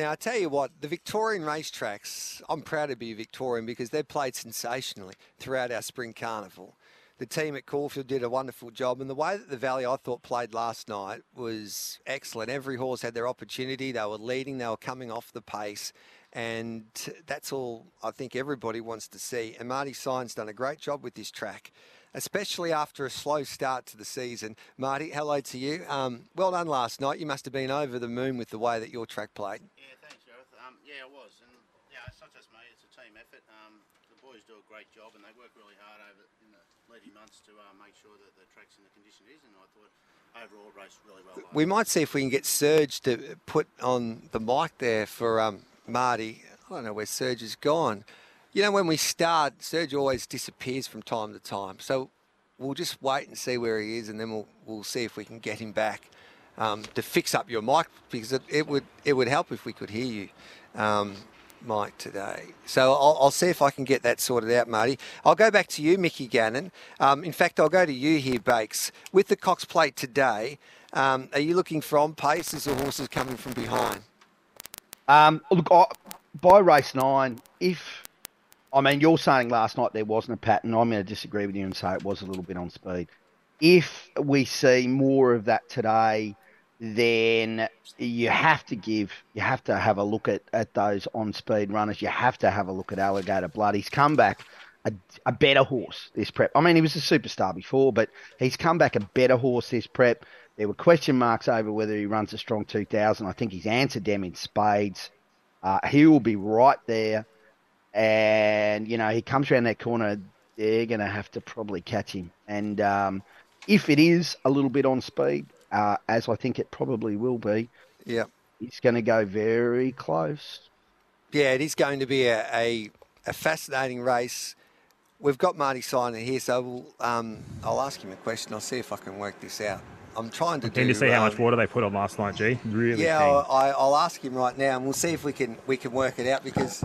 Now, I tell you what, the Victorian racetracks, I'm proud to be Victorian because they've played sensationally throughout our spring carnival. The team at Caulfield did a wonderful job, and the way that the Valley, I thought, played last night was excellent. Every horse had their opportunity. They were leading, they were coming off the pace, and that's all I think everybody wants to see. And Marty Synan's done a great job with this track especially after a slow start to the season. Marty, hello to you. Um, well done last night. You must have been over the moon with the way that your track played. Yeah, thanks, Gareth. Um, yeah, it was. And yeah, it's not just me, it's a team effort. Um, the boys do a great job and they work really hard over in the leading months to uh, make sure that the track's in the condition it is. And I thought overall raced really well. We might see if we can get Serge to put on the mic there for um, Marty. I don't know where Serge has gone. You know, when we start, Serge always disappears from time to time. So we'll just wait and see where he is, and then we'll we'll see if we can get him back um, to fix up your mic because it, it, would it would help if we could hear you, um, Mike, today. So I'll, I'll, see if I can get that sorted out, Marty. I'll go back to you, Mickey Gannon. Um, in fact, I'll go to you here, Bakes. With the Cox Plate today, um, are you looking from paces or horses coming from behind? Um, look, I, by race nine, if I mean, you're saying last night there wasn't a pattern. I'm going to disagree with you and say it was a little bit on speed. If we see more of that today, then you have to give, you have to have a look at, at those on speed runners. You have to have a look at Alligator Blood. He's come back a, a better horse this prep. I mean, he was a superstar before, but he's come back a better horse this prep. There were question marks over whether he runs a strong 2000. I think he's answered them in spades. Uh, he will be right there and you know he comes around that corner, they're going to have to probably catch him. And um, if it is a little bit on speed, uh, as I think it probably will be, yeah, he's going to go very close. Yeah, it is going to be a, a, a fascinating race. We've got Marty Synan here, so we'll, um, I'll ask him a question. I'll see if I can work this out. I'm trying to Can you see um, how much um, water they put on last night, G? Really? Yeah, I, will ask him right now, and we'll see if we can we can work it out because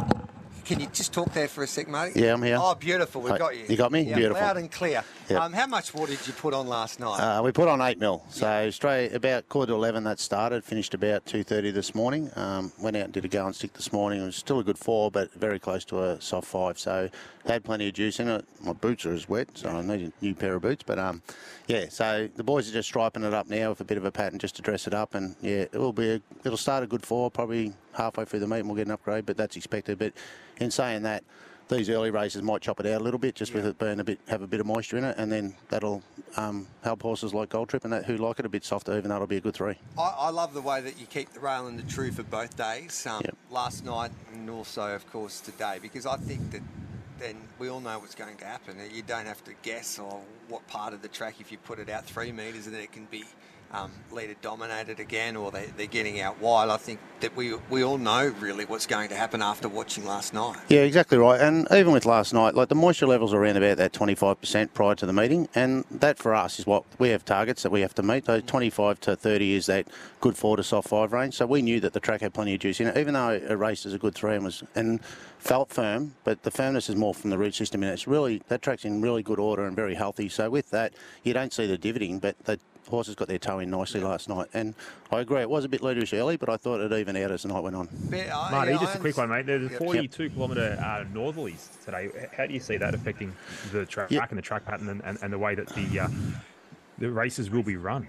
can you just talk there for a sec, mate? Yeah, I'm here. Oh, beautiful. We've got you. You got me? Yeah, beautiful. Loud and clear. Um, how much water did you put on last night? Uh, we put on 8 mil. So yep. straight about quarter to 11 that started. Finished about 2.30 this morning. Um, went out and did a go and stick this morning. It was still a good 4, but very close to a soft 5. So had plenty of juice in it. My boots are as wet, so I need a new pair of boots. But um, yeah, so the boys are just striping it up now with a bit of a pattern just to dress it up. And yeah, it will be. A, it'll start a good 4, probably halfway through the meet and we'll get an upgrade, but that's expected. But in saying that, these early races might chop it out a little bit, just yeah. with it being a bit, have a bit of moisture in it, and then that'll um, help horses like Gold Trip and that who like it a bit softer. Even that'll be a good three. I, I love the way that you keep the rail and the true for both days, um, yep. last night and also, of course, today, because I think that then we all know what's going to happen. You don't have to guess or what part of the track. If you put it out three metres, then it can be um, leader dominated again or they, they're getting out wide. I think that we we all know really what's going to happen after watching last night. Yeah, exactly right. And even with last night, like the moisture levels are around about that 25% prior to the meeting. And that for us is what we have targets that we have to meet. Those 25 to 30 is that good four to soft five range. So we knew that the track had plenty of juice in it, even though it raced as a good three and was and felt firm, but the firmness is more from the root system. And it's really, that track's in really good order and very healthy. So with that, you don't see the divoting, but the horses got their toe in nicely last night. And I agree, it was a bit leaderish early, but I thought it even out as the night went on. Uh, Marty, yeah, just a quick one, mate. There's yep. 42 yep. kilometre uh, northerlies today. How do you see that affecting the track yep. and the track pattern and, and, and the way that the uh, the races will be run?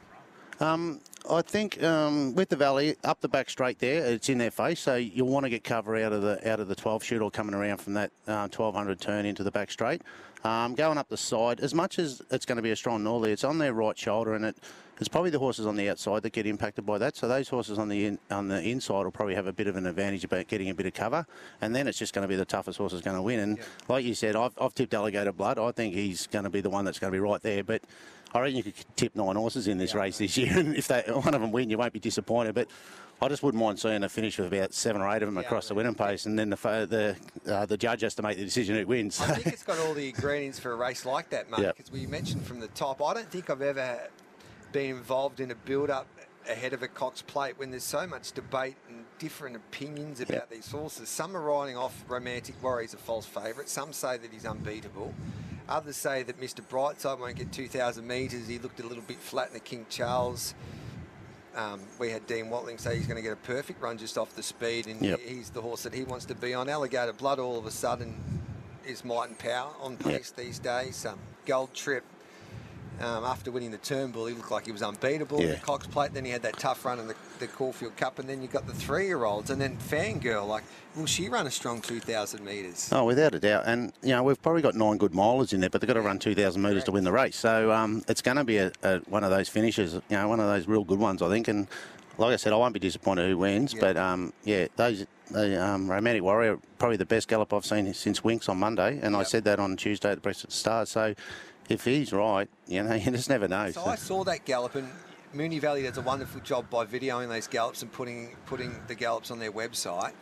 Um, I think um, with the valley up the back straight there, it's in their face. So you'll want to get cover out of the out of the 12 chute or coming around from that uh, 1200 turn into the back straight. Um, going up the side, as much as it's going to be a strong northerly, it's on their right shoulder, and it it's probably the horses on the outside that get impacted by that. So those horses on the in, on the inside will probably have a bit of an advantage about getting a bit of cover, and then it's just going to be the toughest horse is going to win. And yeah. like you said, I've, I've tipped Alligator Blood. I think he's going to be the one that's going to be right there, but. I reckon you could tip nine horses in this yeah, race this year, and if they, one of them win, you won't be disappointed. But I just wouldn't mind seeing a finish with about seven or eight of them yeah, across the winning pace, and then the the uh, the judge has to make the decision who wins. I think it's got all the ingredients for a race like that, mate. Because yep. we mentioned from the top, I don't think I've ever been involved in a build-up ahead of a Cox plate when there's so much debate and different opinions about yep. these horses. Some are riding off Romantic Warrior's a false favourite. Some say that he's unbeatable. Others say that Mr. Brightside won't get 2,000 metres. He looked a little bit flat in the King Charles. Um, we had Dean Watling say he's going to get a perfect run just off the speed, and Yep. he's the horse that he wants to be on. Alligator Blood all of a sudden is might and power on pace these days. Um, Gold Trip. Um, after winning the Turnbull, he looked like he was unbeatable. in Yeah. The Cox Plate, then he had that tough run in the, the Caulfield Cup, and then you've got the three-year-olds, and then Fangirl. Like, will she run a strong 2,000 metres? Oh, without a doubt. And, you know, we've probably got nine good milers in there, but they've got to run 2,000 metres to win the race. So um, it's going to be a, a, one of those finishes, you know, one of those real good ones, I think. And like I said, I won't be disappointed who wins. Yeah. But, um, yeah, those the um, Romantic Warrior, probably the best gallop I've seen since Winx on Monday. And I said that on Tuesday at the Breakfast Stars. So if he's right, you know, you just never know. So So- I saw that gallop, and Moonee Valley does a wonderful job by videoing those gallops and putting putting the gallops on their website.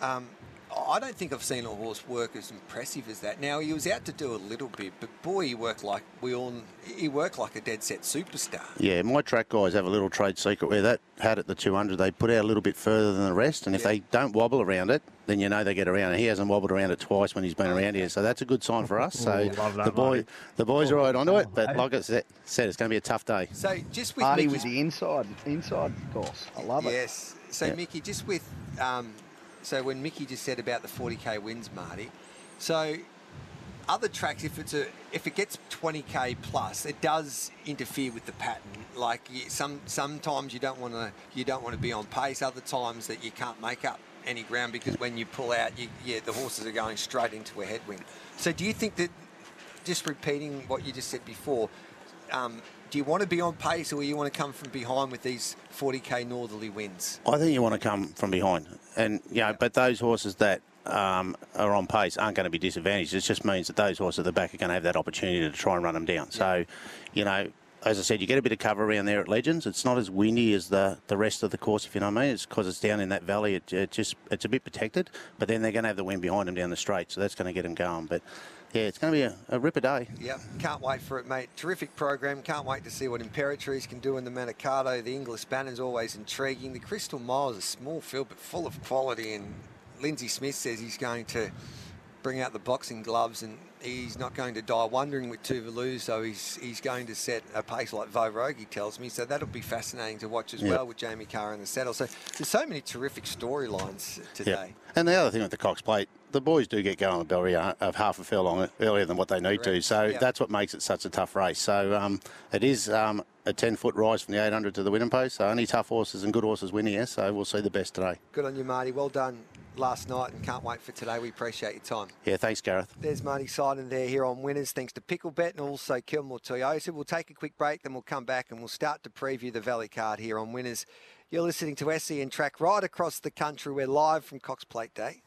Um, I don't think I've seen a horse work as impressive as that. Now he was out to do a little bit, but boy, he worked like we all. He worked like a dead set superstar. Yeah, my track guys have a little trade secret where that had at the 200, they put out a little bit further than the rest, and if Yeah. they don't wobble around it, then you know they get around it. He hasn't wobbled around it twice when he's been around here, so that's a good sign for us. So Ooh, that, the boy, Marty. the boys are right onto it, but like I said, said it's going to be a tough day. So just with Party Mickey's with the inside, inside course. I love it. Yes. So Yeah. Mickey, just with um, so when Mickey just said about the 40k wins, Marty. So other tracks, if it's a if it gets 20k plus, it does interfere with the pattern. Like some sometimes you don't want to you don't want to be on pace. Other times that you can't make up any ground because when you pull out, you, yeah, the horses are going straight into a headwind. So do you think that just repeating what you just said before? Um, do you want to be on pace or you want to come from behind with these 40k northerly winds? I think you want to come from behind, and you know, but those horses that um, are on pace aren't going to be disadvantaged. It just means that those horses at the back are going to have that opportunity to try and run them down. So, you know, as I said, you get a bit of cover around there at Legends. It's not as windy as the, the rest of the course, if you know what I mean. It's because it's down in that valley. It, it just it's a bit protected, but then they're going to have the wind behind them down the straight, so that's going to get them going. But yeah, it's going to be a, a ripper day. Yep, can't wait for it, mate. Terrific program. Can't wait to see what Imperatriz can do in the Manikato. The English Banner's always intriguing. The Crystal Mile is a small field but full of quality. And Lindsay Smith says he's going to bring out the boxing gloves and he's not going to die wondering with Tuvalu. So he's he's going to set a pace like he tells me. So that'll be fascinating to watch as Yep. well with Jamie Kah in the saddle. So there's so many terrific storylines today. And the other thing with the Cox Plate, the boys do get going a belly uh, of half a furlong earlier than what they need to. So Yeah. that's what makes it such a tough race. So um, it is um, a 10 foot rise from the 800 to the winning post. So only tough horses and good horses win here. So we'll see the best today. Good on you, Marty. Well done last night and can't wait for today. We appreciate your time. Yeah, thanks, Gareth. There's Marty Synan there here on Winners, thanks to Picklebet and also Kilmore Toyota. We'll take a quick break, then we'll come back and we'll start to preview the Valley card here on Winners. You're listening to SE and Track right across the country. We're live from Cox Plate Day.